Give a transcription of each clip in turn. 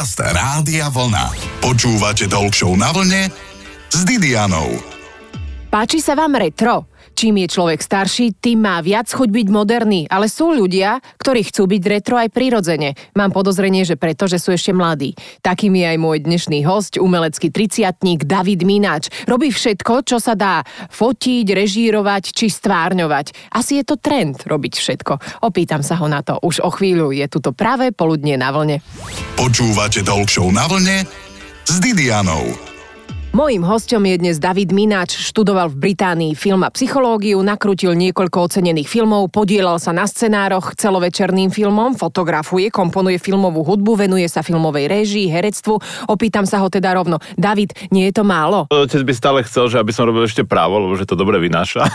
Podcast Rádia Vlna. Počúvate Talk na vlne s Didianou. Páči sa vám retro? Čím je človek starší, tým má viac chuť byť moderný, ale sú ľudia, ktorí chcú byť retro aj prirodzene. Mám podozrenie, že preto, že sú ešte mladí. Takým je aj môj dnešný host, umelecký triciatník David Mináč. Robí všetko, čo sa dá fotiť, režírovať či stvárňovať. Asi je to trend robiť všetko. Opýtam sa ho na to už o chvíľu. Je tu to práve poludnie na vlne. Počúvate Talk na vlne s Didianou. Mojím hostom je dnes David Mináč, študoval v Británii film a psychológiu, nakrútil niekoľko ocenených filmov, podielal sa na scenároch celovečerným filmom, fotografuje, komponuje filmovú hudbu, venuje sa filmovej réžii, herectvu. Opýtam sa ho teda rovno. David, nie je to málo? Otec by stále chcel, že aby som robil ešte právo, lebo že to dobre vynáša.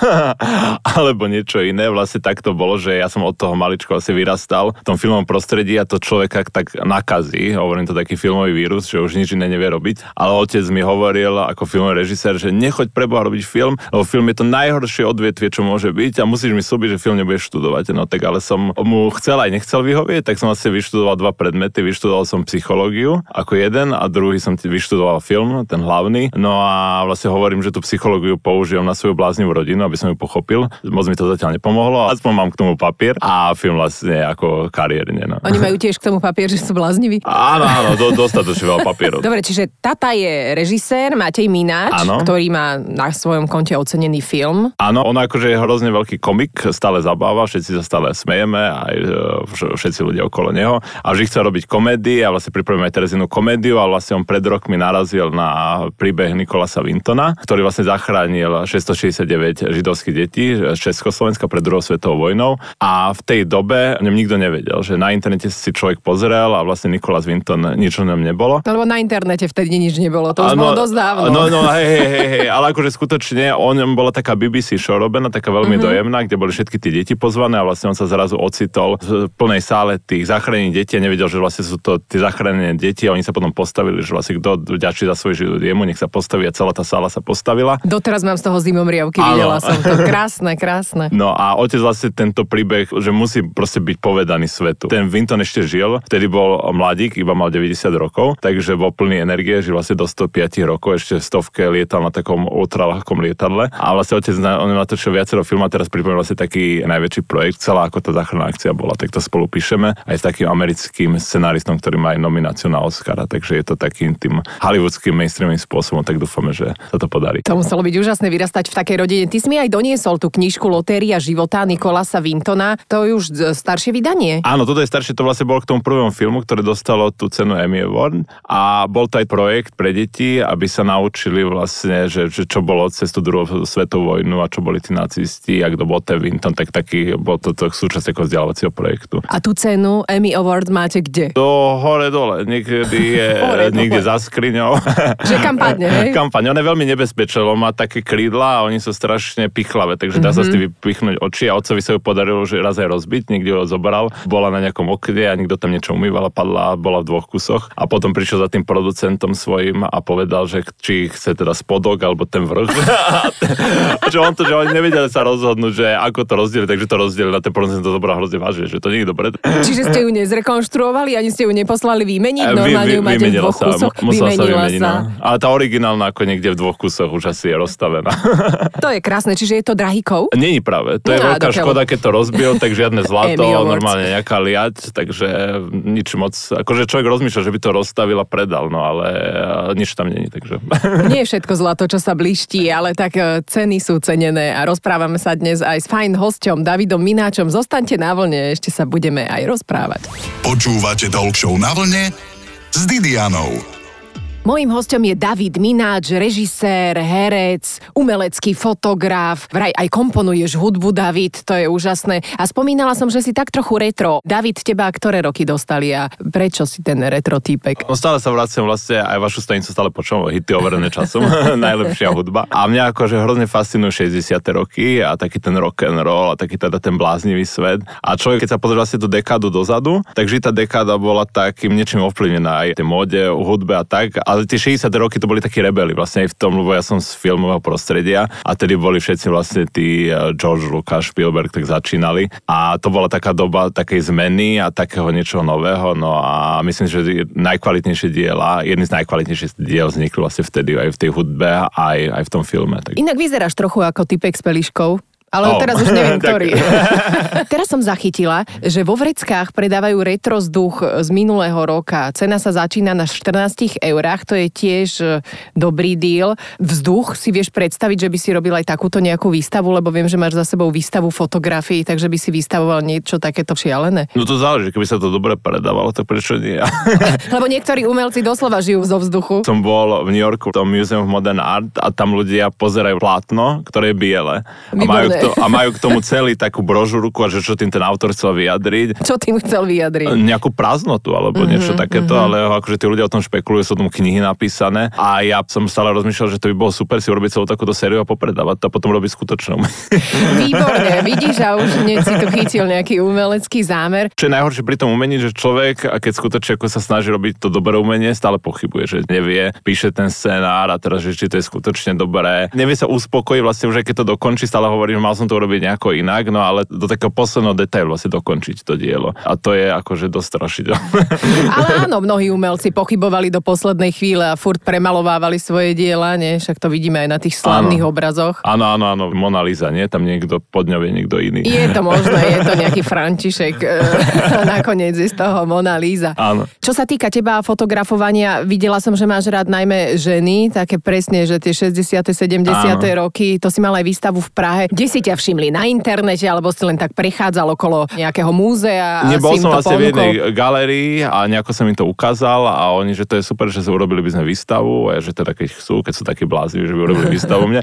Alebo niečo iné. Vlastne tak to bolo, že ja som od toho maličko asi vyrastal v tom filmovom prostredí a to človeka tak nakazí. Hovorím to taký filmový vírus, že už nič iné nevie robiť. Ale otec mi hovorí, hovoril ako filmový režisér, že nechoď preboha robiť film, lebo film je to najhoršie odvietvie, čo môže byť a musíš mi slúbiť, že film nebudeš študovať. No tak ale som mu chcel aj nechcel vyhovieť, tak som asi vyštudoval dva predmety. Vyštudoval som psychológiu ako jeden a druhý som vyštudoval film, ten hlavný. No a vlastne hovorím, že tú psychológiu použijem na svoju bláznivú rodinu, aby som ju pochopil. Moc mi to zatiaľ nepomohlo, aspoň mám k tomu papier a film vlastne ako kariérne. No. Oni majú tiež k tomu papier, že sú blázniví? Áno, áno, do, dostatočne veľa papierov. Dobre, čiže tata je režisér, Matej Mináč, ano. ktorý má na svojom konte ocenený film. Áno, on akože je hrozne veľký komik, stále zabáva, všetci sa stále smejeme, aj e, všetci ľudia okolo neho. A vždy chce robiť komédie a vlastne pripravíme aj Terezinu komédiu a vlastne on pred rokmi narazil na príbeh Nikolasa Vintona, ktorý vlastne zachránil 669 židovských detí z Československa pred druhou svetovou vojnou a v tej dobe o ňom nikto nevedel, že na internete si človek pozrel a vlastne Nikolas Vinton nič o ňom nebolo. No, lebo na internete vtedy nič nebolo, to už bolo dosť dávno. No, no, hej, hej, hej, hej, ale akože skutočne o ňom bola taká BBC show robená, taká veľmi mm-hmm. dojemná, kde boli všetky tie deti pozvané a vlastne on sa zrazu ocitol v plnej sále tých zachránených detí a nevedel, že vlastne sú to tie zachránené deti a oni sa potom postavili, že vlastne kto vďačí za svoj život jemu, nech sa postaví a celá tá sála sa postavila. Doteraz mám z toho zimomriavky, videla som to. Krásne, krásne. No a otec vlastne tento príbeh, že musí proste byť povedaný svetu. Ten Vinton ešte žil, vtedy bol mladík, iba mal 90 rokov, takže bol plný energie, že vlastne do 105 rokov, ešte stovke lietal na takom ultralahkom lietadle. A vlastne otec na, on natočil viacero filmov a teraz pripomínal vlastne taký najväčší projekt, celá ako tá záchranná akcia bola, tak to spolu píšeme aj s takým americkým scenáristom, ktorý má aj nomináciu na Oscara, takže je to takým tým hollywoodským mainstreamovým spôsobom, tak dúfame, že sa to podarí. To muselo byť úžasné vyrastať v takej rodine. Ty si mi aj doniesol tú knižku Lotéria života Nikolasa Vintona. To je už staršie vydanie. Áno, toto je staršie, to vlastne bolo k tomu prvom filmu, ktoré dostalo tú cenu Emmy Award a bol to aj projekt pre deti, aby sa naučili vlastne, že, že čo bolo cez tú druhú svetovú vojnu a čo boli tí nacisti a kto bol ten Winton, tak taký bol to, to súčasť ako vzdelávacieho projektu. A tú cenu Emmy Award máte kde? To hore dole, niekedy je hore, niekde dole. za skriňou. Že kampaň, hej? Kampaň, on je veľmi nebezpečné, on má také krídla a oni sú strašne pichlavé, takže dá mm-hmm. sa s tým mhm. vypichnúť oči a otcovi sa ju podarilo, že raz aj rozbiť, niekde ho zobral, bola na nejakom okne a niekto tam niečo umýval a padla, bola v dvoch kusoch a potom prišiel za tým producentom svojim a povedal, že či chce teda spodok alebo ten vrch. že on to, že oni nevedeli sa rozhodnúť, že ako to rozdeliť, takže to rozdelili na ten producent to dobrá hrozne vážne, že to nie je dobre. Čiže ste ju nezrekonštruovali, ani ste ju neposlali vymeniť, normálne vy, ju máte v dvoch sa, kusoch. Musela sa vymeniť, sa. No. Ale tá originálna ako niekde v dvoch kusoch už asi je rozstavená. to je krásne, čiže je to drahý kov? Není práve, to je no, veľká škoda, keď to rozbil, tak žiadne zlato, normálne nejaká liať, takže nič moc, akože človek rozmýšľa, že by to rozstavil a predal, no ale nič tam není, takže. Nie je všetko zlato, čo sa bliští, ale tak e, ceny sú cenené a rozprávame sa dnes aj s fajn hosťom Davidom Mináčom. Zostaňte na vlne, ešte sa budeme aj rozprávať. Počúvate Talk na vlne s Didianou. Mojím hostom je David Mináč, režisér, herec, umelecký fotograf. Vraj aj komponuješ hudbu, David, to je úžasné. A spomínala som, že si tak trochu retro. David, teba ktoré roky dostali a prečo si ten retro týpek? No stále sa vraciam vlastne, aj vašu stanicu stále počúvam, hity overené časom, najlepšia hudba. A mňa akože hrozne fascinujú 60. roky a taký ten rock and roll a taký teda ten bláznivý svet. A človek, keď sa pozrie vlastne tú dekádu dozadu, takže tá dekáda bola takým niečím ovplyvnená aj tej móde, hudbe a tak. A ale tie 60. roky to boli takí rebeli vlastne aj v tom, lebo ja som z filmového prostredia a tedy boli všetci vlastne tí eh, George Lucas, Spielberg tak začínali a to bola taká doba takej zmeny a takého niečoho nového, no a myslím, že najkvalitnejšie diela, jedný z najkvalitnejších diel vznikli vlastne vtedy aj v tej hudbe, aj, aj v tom filme. Tak. Inak vyzeráš trochu ako typek s peliškou. Ale oh. teraz už neviem, ktorý. teraz som zachytila, že vo vreckách predávajú retro vzduch z minulého roka. Cena sa začína na 14 eurách, to je tiež e, dobrý deal. Vzduch si vieš predstaviť, že by si robil aj takúto nejakú výstavu, lebo viem, že máš za sebou výstavu fotografií, takže by si vystavoval niečo takéto šialené. No to záleží, keby sa to dobre predávalo, tak prečo nie? lebo niektorí umelci doslova žijú zo vzduchu. Som bol v New Yorku, v tom Museum of Modern Art a tam ľudia pozerajú plátno, ktoré je biele. A majú, to, a majú k tomu celý takú brožúrku a že čo tým ten autor chcel vyjadriť. Čo tým chcel vyjadriť? Nejakú prázdnotu alebo mm-hmm, niečo takéto, mm-hmm. ale akože tí ľudia o tom špekulujú, sú tom knihy napísané a ja som stále rozmýšľal, že to by bolo super si urobiť celú takúto sériu a popredávať to a potom robiť skutočnú. Výborne, vidíš a už hneď si tu chytil nejaký umelecký zámer. Čo je najhoršie pri tom umení, že človek, a keď skutočne ako sa snaží robiť to dobré umenie, stále pochybuje, že nevie, píše ten scenár a teraz, že či to je skutočne dobré. Nevie sa uspokojiť, vlastne už aj keď to dokončí, stále hovorí, že mal som to urobiť nejako inak, no ale do takého posledného detailu asi dokončiť to dielo. A to je akože dosť strašidelné. Ale áno, mnohí umelci pochybovali do poslednej chvíle a furt premalovávali svoje diela, nie? Však to vidíme aj na tých slavných áno. obrazoch. Áno, áno, áno, Mona Lisa, nie? Tam niekto pod ňou je niekto iný. Je to možné, je to nejaký František e, nakoniec je z toho Mona Lisa. Áno. Čo sa týka teba a fotografovania, videla som, že máš rád najmä ženy, také presne, že tie 60. 70. Áno. roky, to si mal aj výstavu v Prahe. Kde si ťa všimli? Na internete, alebo si len tak prechádzal okolo nejakého múzea? Nebol som vlastne v jednej galérii a nejako som im to ukázal a oni, že to je super, že urobili by sme výstavu a že teda keď chcú, keď sú takí blázni, že by urobili výstavu mne,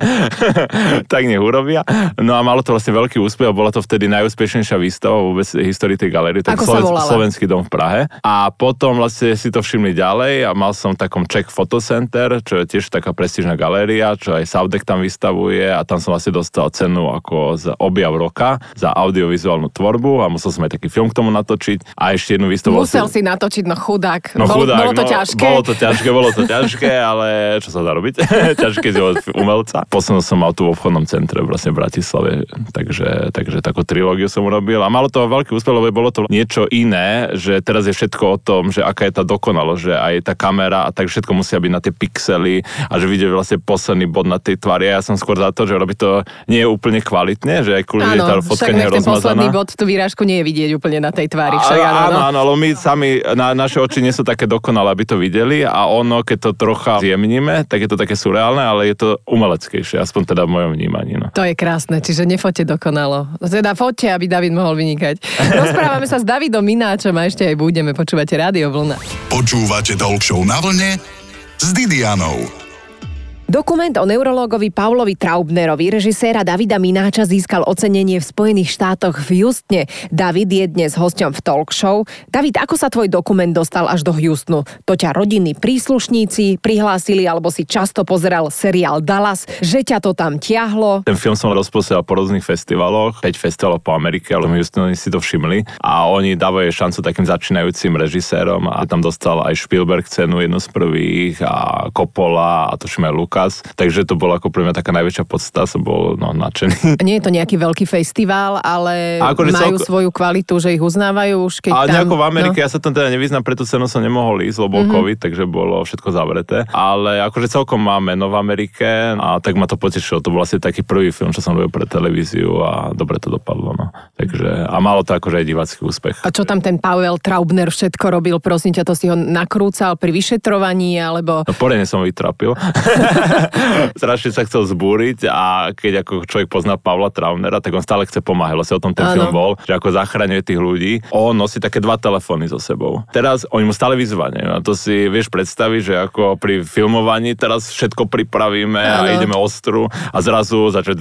tak nech urobia. No a malo to vlastne veľký úspech a bola to vtedy najúspešnejšia výstava vôbec v histórii tej galérie, tak Sloven- Slovenský dom v Prahe. A potom vlastne si to všimli ďalej a mal som v takom Czech Photo Center, čo je tiež taká prestížna galéria, čo aj Saudek tam vystavuje a tam som vlastne dostal cenu ako za objav roka za audiovizuálnu tvorbu a musel som aj taký film k tomu natočiť a ešte jednu výstavu. Musel si natočiť, no chudák. No Bol, chudák, bolo to no, ťažké. Bolo to ťažké, bolo to ťažké, ale čo sa dá robiť? ťažké život umelca. Posledno som mal tu v obchodnom centre vlastne v Bratislave, takže, takže takú trilógiu som urobil a malo to veľký úspech, lebo bolo to niečo iné, že teraz je všetko o tom, že aká je tá dokonalosť, že aj tá kamera a tak všetko musia byť na tie pixely a že vidieť vlastne posledný bod na tej tvári. Ja som skôr za to, že robiť to nie je úplne kvalitne, že aj kvôli tá fotka nie je ten posledný bod, tú výrážku nie je vidieť úplne na tej tvári. Však, áno, áno, áno, ale my sami, na, naše oči nie sú také dokonalé, aby to videli a ono, keď to trocha zjemníme, tak je to také surreálne, ale je to umeleckejšie, aspoň teda v mojom vnímaní. No. To je krásne, čiže nefote dokonalo. Teda fote, aby David mohol vynikať. Rozprávame sa s Davidom Mináčom a ešte aj budeme. Počúvate Rádio Vlna. Počúvate Talk Show na vlne s Didianou. Dokument o neurologovi Paulovi Traubnerovi režiséra Davida Mináča získal ocenenie v Spojených štátoch v Houstone. David je dnes hosťom v talk show. David, ako sa tvoj dokument dostal až do Houstonu? To ťa rodiny príslušníci prihlásili alebo si často pozeral seriál Dallas, že ťa to tam ťahlo? Ten film som rozposielal po rôznych festivaloch, 5 festivalov po Amerike, ale v Houstonu si to všimli a oni dávajú šancu takým začínajúcim režisérom a tam dostal aj Spielberg cenu jednu z prvých a Coppola a to aj Luka čas, takže to bolo ako pre mňa taká najväčšia podsta, som bol no, nadšený. Nie je to nejaký veľký festival, ale akože majú celko... svoju kvalitu, že ich uznávajú už keď Ale tam... nejako v Amerike, no. ja sa tam teda nevyznám, preto cenu som nemohol ísť, lebo mm-hmm. COVID, takže bolo všetko zavreté. Ale akože celkom má meno v Amerike a tak ma to potešilo. To bol vlastne taký prvý film, čo som robil pre televíziu a dobre to dopadlo. No. Takže, a malo to akože aj divácky úspech. A čo tam ten Pavel Traubner všetko robil? Prosím ťa, to si ho nakrúcal pri vyšetrovaní, alebo... No poriadne som vytrapil. strašne sa chcel zbúriť a keď ako človek pozná Pavla Traunera, tak on stále chce pomáhať. Vlastne o tom ten ano. film bol, že ako zachraňuje tých ľudí. On nosí také dva telefóny so sebou. Teraz oni mu stále vyzvanie. A to si vieš predstaviť, že ako pri filmovaní teraz všetko pripravíme ano. a ideme ostru a zrazu začať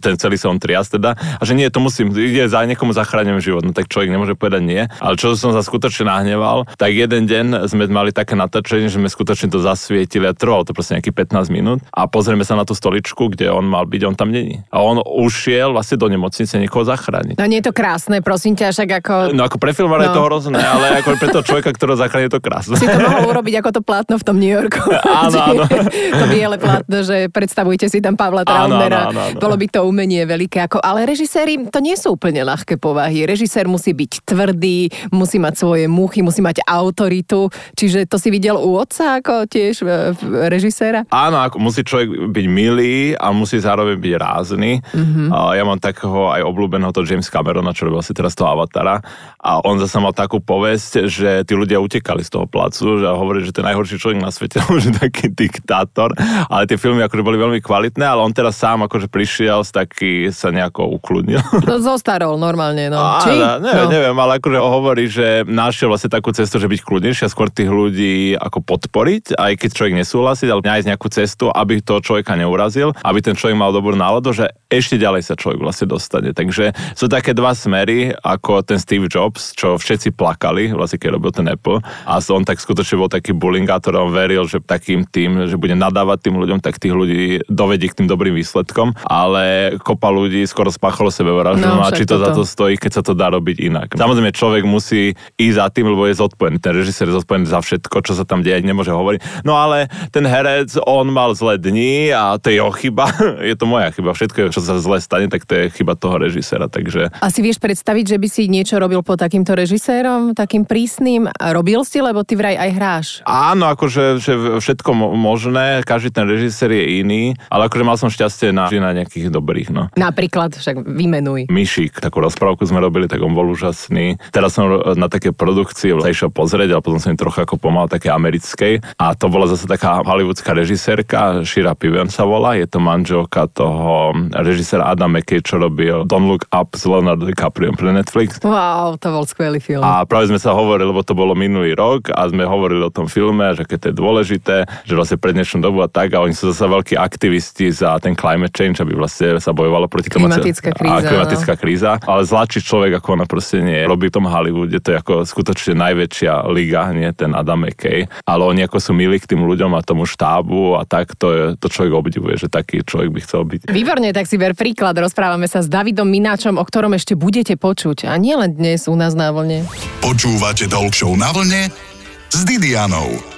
ten celý som trias teda. A že nie, to musím, ide za niekomu zachráňujem život. No tak človek nemôže povedať nie. Ale čo som sa skutočne nahneval, tak jeden deň sme mali také natáčenie, že sme skutočne to zasvietili a trvalo to proste nejaký 15 minút a pozrieme sa na tú stoličku, kde on mal byť, on tam není. A on ušiel vlastne do nemocnice niekoho zachrániť. No nie je to krásne, prosím ťa, však ako... No ako pre filmára no. je to hrozné, ale ako pre toho človeka, ktorého zachráni, je to krásne. Si to mohol urobiť ako to plátno v tom New Yorku. Áno, áno. to biele plátno, že predstavujte si tam Pavla Traunera. áno, áno, áno. Bolo by to umenie veľké. Ako, ale režiséri to nie sú úplne ľahké povahy. Režisér musí byť tvrdý, musí mať svoje muchy, musí mať autoritu. Čiže to si videl u otca ako tiež e, režiséra? Áno, ako musí človek byť milý a musí zároveň byť rázny. Mhm. Mm-hmm. A ja mám takého aj obľúbeného to James Camerona, čo robil si teraz toho Avatara. A on zase mal takú povesť, že tí ľudia utekali z toho placu, že hovorí, že je najhorší človek na svete, že taký diktátor. Ale tie filmy akože boli veľmi kvalitné, ale on teraz sám akože prišiel, taký sa nejako ukludnil. No zostarol normálne, no. Á, Či? neviem, no. neviem, ale akože hovorí, že našiel vlastne takú cestu, že byť kľudnejší a skôr tých ľudí ako podporiť, aj keď človek nesúhlasí, ale nájsť nejakú cestu, aby toho človeka neurazil, aby ten človek mal dobrú náladu, že ešte ďalej sa človek vlastne dostane. Takže sú také dva smery, ako ten Steve Jobs, čo všetci plakali, vlastne keď robil ten Apple. A on tak skutočne bol taký bullingátor, on veril, že takým tým, že bude nadávať tým ľuďom, tak tých ľudí dovedí k tým dobrým výsledkom. Ale kopa ľudí skoro spáchalo sebevraždu, No, no, a či to za toto. to stojí, keď sa to dá robiť inak. Samozrejme, človek musí ísť za tým, lebo je zodpovedný. Ten režisér je zodpovedný za všetko, čo sa tam deje, nemôže hovoriť. No ale ten herec, on mal zlé dni a to je jeho chyba. je to moja chyba. Všetko, čo sa zle stane, tak to je chyba toho režiséra. Takže A si vieš predstaviť, že by si niečo robil pod takýmto režisérom, takým prísnym? A robil si, lebo ty vraj aj hráš. Áno, akože že všetko mo- možné, každý ten režisér je iný, ale akože mal som šťastie na, na nejakých dobrých, no. Napríklad, však vymenuj. Myšík, takú rozprávku sme robili, tak on bol úžasný. Teraz som na také produkcii sa išiel pozrieť, ale potom som im trochu ako pomal také americkej. A to bola zase taká hollywoodská režisérka, Shira Piven sa volá, je to manželka toho režiséra Adam McKay, čo robil Don't Look Up s Leonardo DiCaprio pre Netflix. Wow, to bol skvelý film. A práve sme sa hovorili, lebo to bolo minulý rok a sme hovorili o tom filme, že keď to je dôležité, že vlastne pre dnešnú dobu a tak a oni sú zase veľkí aktivisti za ten climate change, aby vlastne sa bojovalo proti Klimatická kríza, A klimatická kríza. Ale zlačí človek, ako ona proste nie. Robí v tom Hollywoode, to je ako skutočne najväčšia liga, nie ten Adam McKay. Ale oni ako sú milí k tým ľuďom a tomu štábu a tak, to, je, to človek obdivuje, že taký človek by chcel byť. Výborne, tak si ver príklad. Rozprávame sa s Davidom Mináčom, o ktorom ešte budete počuť. A nie len dnes u nás na vlne. Počúvate Talk Show na vlne s Didianou.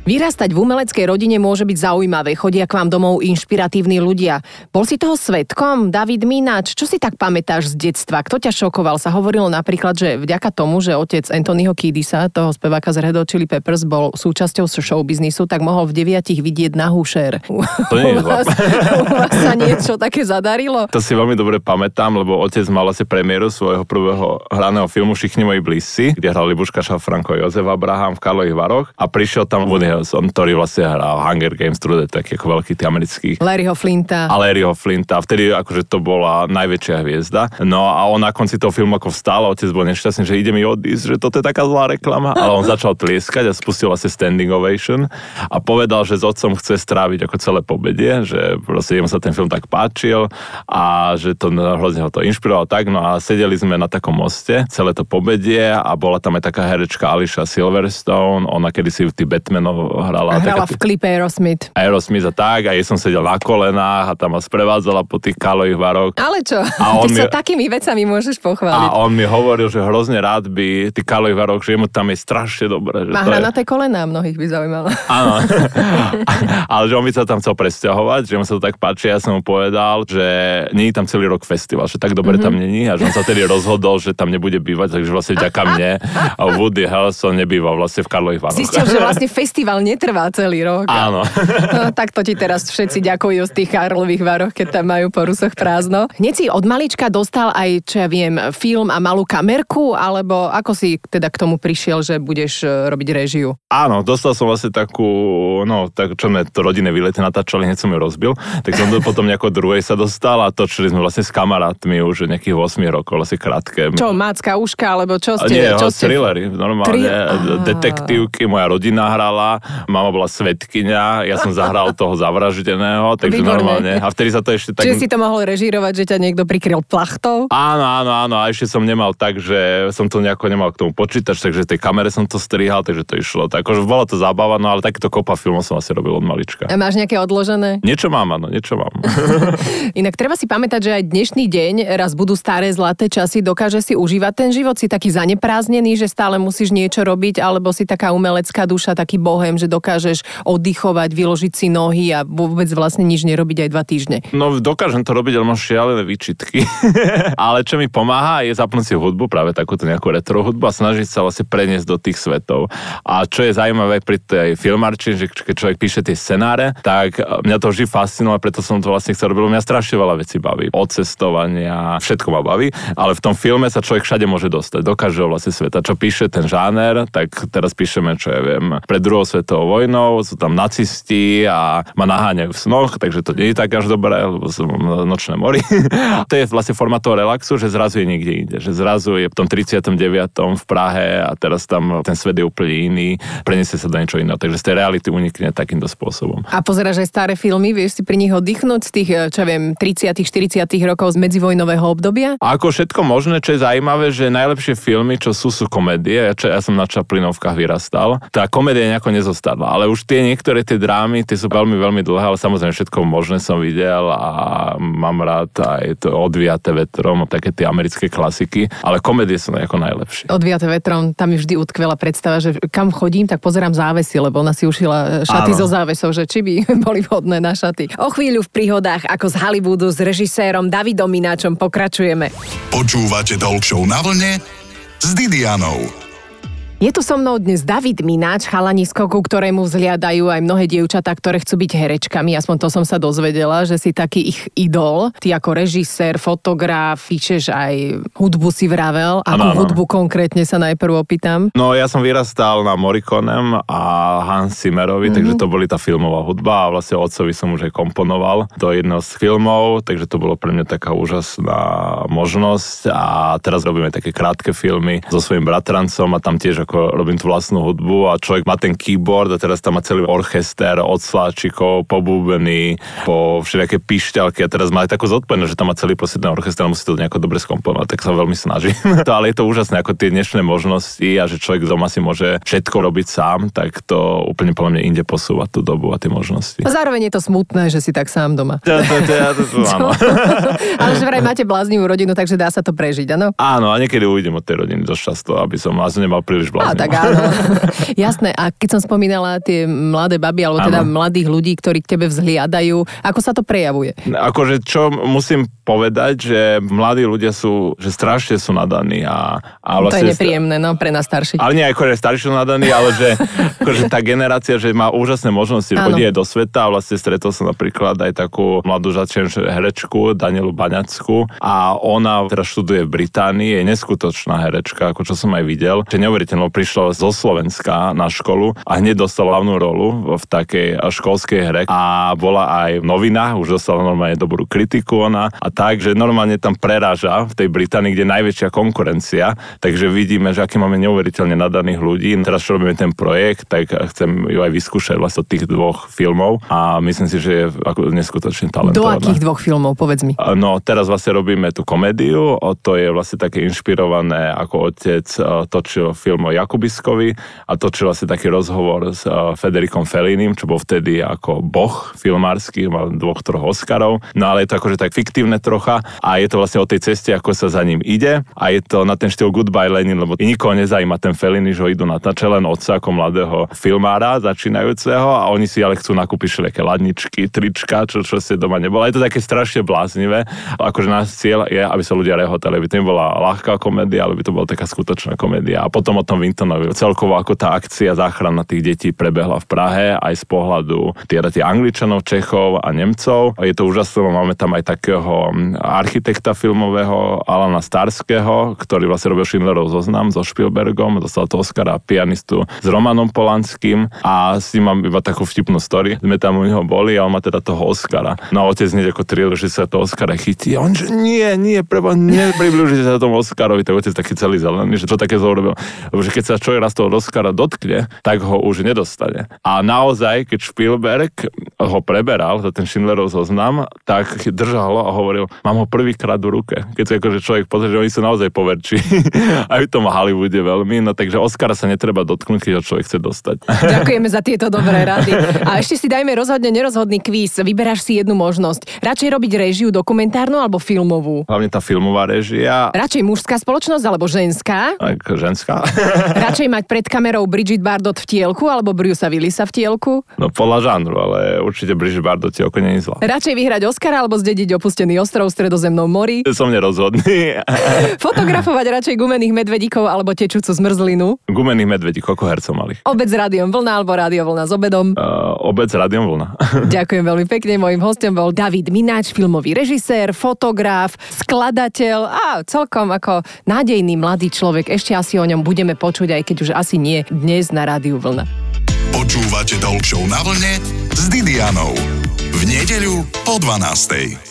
Vyrastať v umeleckej rodine môže byť zaujímavé. Chodia k vám domov inšpiratívni ľudia. Bol si toho svetkom? David Mináč, čo si tak pamätáš z detstva? Kto ťa šokoval? Sa hovorilo napríklad, že vďaka tomu, že otec Anthonyho Kiddisa, toho speváka z Red Hot Chili Peppers, bol súčasťou showbiznisu, tak mohol v deviatich vidieť na hušer. To nie je u, vás, u vás sa niečo také zadarilo? To si veľmi dobre pamätám, lebo otec mal asi premiéru svojho prvého hraného filmu Všichni moji blízci, kde hral Libuška Franko Jozef Abraham v Karlových Varoch a prišiel tam Woody Harrelson, ktorý vlastne hral Hunger Games, True Detective, ako veľký tí americký Larryho Flinta. a Larryho Flinta. Vtedy akože to bola najväčšia hviezda. No a on na konci toho filmu ako vstal otec bol nešťastný, že ide mi odísť, že toto je taká zlá reklama. Ale on začal tlieskať a spustil asi standing ovation a povedal, že s otcom chce stráviť ako celé pobedie, že proste jemu sa ten film tak páčil a že to hrozne ho to inšpirovalo tak. No a sedeli sme na takom moste, celé to pobedie a bola tam aj taká herečka Alicia Silverstone, ona kedysi v tých Batmanov hrala. A hrala taká- v klipe Aerosmith. Aerosmith a tak a jej som sedel na kolenách a tam ma sprevádzala po tých kalových varoch. Ale čo? A on Ty sa mi- takými vecami môžeš pochváliť. A on mi hovoril, že hrozne rád by tí kalových varoch, že mu tam je strašne dobré. Že Má to je... hranaté kolená, mnohých by zaujímalo. Áno. Ale že on by sa tam chcel presťahovať, že mu sa to tak páči. Ja som mu povedal, že nie je tam celý rok festival, že tak dobre tam není a že on sa tedy rozhodol, že tam nebude bývať, takže vlastne vďaka mne a Woody Harrelson nebýva vlastne v Karlových Vároch. Zistil, že vlastne festival netrvá celý rok. Áno. No, tak to ti teraz všetci ďakujú z tých Karlových varoch, keď tam majú po rusoch prázdno. Hneď si od malička dostal aj, čo ja viem, film a malú kamerku, alebo ako si teda k tomu prišiel, že budeš e, robiť režiu? Áno, dostal som vlastne takú, no, tak, čo sme to rodinné výlety natáčali, hneď som ju rozbil, tak som do, potom nejako druhej sa dostal a točili sme vlastne s kamarátmi už nejakých 8 rokov, vlastne krátke. Čo, Mácka, Uška, alebo čo A ste? nie, čo ho, thrillery, normálne, Tri... detektívky, moja rodina hrala, mama bola svetkynia, ja som zahral toho zavraždeného, takže Výborné. normálne, a vtedy sa to ešte tak... Čiže si to mohol režírovať, že ťa niekto prikryl plachtou? Áno, áno, áno, a ešte som nemal tak, že som to nejako nemal k tomu počítač, takže tej kamere som to strihal, takže to išlo. Tak, akože bola to zábava, no ale takto kopa filmov som asi robil od malička. A máš nejaké odložené? Niečo mám, áno, niečo mám. Inak treba si pamätať, že aj dnešný deň, raz budú staré zlaté časy, dokáže si užívať ten život, si taký zaneprázdnený, že stále musíš niečo robiť, alebo si taká umelecká duša, taký bohem, že dokážeš oddychovať, vyložiť si nohy a vôbec vlastne nič nerobiť aj dva týždne. No dokážem to robiť, ale mám šialené výčitky. ale čo mi pomáha je zapnúť si hudbu, práve takúto nejakú retro hudbu a snažiť sa vlastne preniesť do tých svetov. A čo je zaujímavé pri tej filmarči, že keď človek píše tie scenáre, tak mňa to vždy fascinovalo, preto som to vlastne chcel robiť, mňa strašne veľa vecí baví. Od cestovania, všetko ma baví, ale v tom filme sa človek všade môže dostať, do každého vlastne sveta. Čo píše ten žáner, tak teraz píšeme, čo ja viem, pred druhou svetovou vojnou, sú tam nacisti a ma naháňajú v snoch, takže to nie je tak až dobré, lebo som nočné mori. to je vlastne forma toho relaxu, že zrazu je niekde inde, že zrazu je v tom 39. v Prahe a teraz tam ten svet je úplne iný, preniesie sa do niečo iného. Takže z tej reality unikne takýmto spôsobom. A pozeráš aj staré filmy, vieš si pri nich oddychnúť z tých, eh, čo viem, 30 40 rokov z medzivojnového obdobia? A ako všetko možné, čo je zaujímavé, že najlepšie filmy, čo sú, sú komédie. Ja, čo, ja som na Čaplinovkách vyrastal. Tá komédia nejako nezostala, ale už tie niektoré tie drámy, tie sú veľmi, veľmi dlhé, ale samozrejme všetko možné som videl a mám rád aj to odviaté vetrom, také tie americké klasiky, ale komédie sú nejako najlepšie. Odviaté vetrom, tam mi vždy utkvela predstava, že kam chodím, tak pozerám závesy, lebo ona si ušila šaty Áno. zo závesov, že či by boli vhodné na šaty. O chvíľu v príhodách ako z Hollywoodu s režisérom Davidom Mináčom pokračujeme. Počúvate Talk na vlne s Didianou. Je tu so mnou dnes David Mináč, chalanisko, ku ktorému vzliadajú aj mnohé dievčatá, ktoré chcú byť herečkami. Aspoň to som sa dozvedela, že si taký ich idol. Ty ako režisér, fotograf, píšeš aj hudbu si vravel. Akú ano, hudbu konkrétne sa najprv opýtam? No ja som vyrastal na Morikonem a Hans Zimmerovi, mm-hmm. takže to boli tá filmová hudba a vlastne otcovi som už aj komponoval do jedného z filmov, takže to bolo pre mňa taká úžasná možnosť a teraz robíme také krátke filmy so svojím bratrancom a tam tiež ako robím tú vlastnú hudbu a človek má ten keyboard a teraz tam má celý orchester od sláčikov, po búbeny, po všelijaké pišťalky a teraz má aj takú zodpovednosť, že tam má celý proste ten orchester a musí to nejako dobre skomponovať, tak sa veľmi snažím. to, ale je to úžasné, ako tie dnešné možnosti a že človek doma si môže všetko robiť sám, tak to úplne podľa mňa inde posúva tú dobu a tie možnosti. A zároveň je to smutné, že si tak sám doma. Ja, to, to, ja, to, to, áno. ale že vraj máte bláznivú rodinu, takže dá sa to prežiť, áno? Áno, a niekedy ujdem od tej rodiny dosť často, aby som vás nemal príliš a tak áno. Jasné. A keď som spomínala tie mladé baby, alebo teda áno. mladých ľudí, ktorí k tebe vzhliadajú, ako sa to prejavuje? Akože čo musím povedať, že mladí ľudia sú, že strašne sú nadaní a, a vlastne... To je vlastne nepríjemné, no, pre nás starší. Ale nie ako, že starší sú nadaní, ale že akože tá generácia, že má úžasné možnosti, chodí do sveta a vlastne stretol som napríklad aj takú mladú začenú herečku, Danielu Baňacku a ona teraz študuje v Británii, je neskutočná herečka, ako čo som aj videl, že neuveriteľno prišla zo Slovenska na školu a hneď dostala hlavnú rolu v takej školskej hre a bola aj v novinách, už dostala normálne dobrú kritiku ona a tak, že normálne tam preráža v tej Británii, kde je najväčšia konkurencia, takže vidíme, že aký máme neuveriteľne nadaných ľudí. Teraz čo robíme ten projekt, tak chcem ju aj vyskúšať vlastne tých dvoch filmov a myslím si, že je ako neskutočne talentovaná. Do akých dvoch filmov, povedz mi? No, teraz vlastne robíme tú komédiu, to je vlastne také inšpirované, ako otec točil film o Jakubiskovi a točil vlastne taký rozhovor s uh, Federikom Fellinim, čo bol vtedy ako boh filmársky, mal dvoch, troch Oscarov. No ale je to akože tak fiktívne trocha a je to vlastne o tej ceste, ako sa za ním ide a je to na ten štýl Goodbye Lenin, lebo nikoho nezajíma ten Fellini, že ho idú natáčať len otca ako mladého filmára začínajúceho a oni si ale chcú nakúpiť všelijaké ladničky, trička, čo, čo si doma nebolo. Je to také strašne bláznivé. Akože náš cieľ je, aby sa ľudia rehotali, aby to nebola ľahká komédia, ale by to bola taká skutočná komédia. A potom o tom Wintonovi. Celkovo ako tá akcia záchrana tých detí prebehla v Prahe aj z pohľadu teda tých Angličanov, Čechov a Nemcov. Je to úžasné, máme tam aj takého architekta filmového Alana Starského, ktorý vlastne robil Schindlerov zoznam so Spielbergom, dostal to Oscara pianistu s Romanom Polanským a s ním mám iba takú vtipnú story. Sme tam u neho boli a on má teda toho Oscara. No a otec hneď ako tril, že sa to Oscara chytí. A on, že nie, nie, preba, nepribližite sa tomu Oscarovi. Tak otec taký celý zelený, že čo také zaurobil. Že keď sa človek raz toho Oscara dotkne, tak ho už nedostane. A naozaj, keď Spielberg ho preberal za ten Schindlerov zoznam, tak držal ho a hovoril, mám ho prvýkrát v ruke. Keď sa akože človek pozrie, že oni sú naozaj poverčí. Aj v tom Hollywoode veľmi, no takže Oscara sa netreba dotknúť, keď ho človek chce dostať. Ďakujeme za tieto dobré rady. A ešte si dajme rozhodne nerozhodný kvíz. Vyberáš si jednu možnosť. Radšej robiť režiu dokumentárnu alebo filmovú? Hlavne tá filmová režia. Radšej mužská spoločnosť alebo ženská? Tak ženská. Radšej mať pred kamerou Bridget Bardot v tielku alebo Brucea Willisa v tielku? No podľa žánru, ale určite Bridget Bardot tielko nie je zlá. Radšej vyhrať Oscara alebo zdediť opustený ostrov v stredozemnom mori? Som nerozhodný. Fotografovať radšej gumených medvedíkov alebo tečúcu zmrzlinu? Gumených medvedíkov, ako hercov malých. Obec s rádiom vlna alebo rádio vlna s obedom? Uh, obec s rádiom vlna. Ďakujem veľmi pekne. Mojím hostom bol David Mináč, filmový režisér, fotograf, skladateľ a celkom ako nádejný mladý človek. Ešte asi o ňom budeme počuť, aj keď už asi nie dnes na rádiu vlna. Počúvate Show na vlne s Didianou. V nedeľu po 12.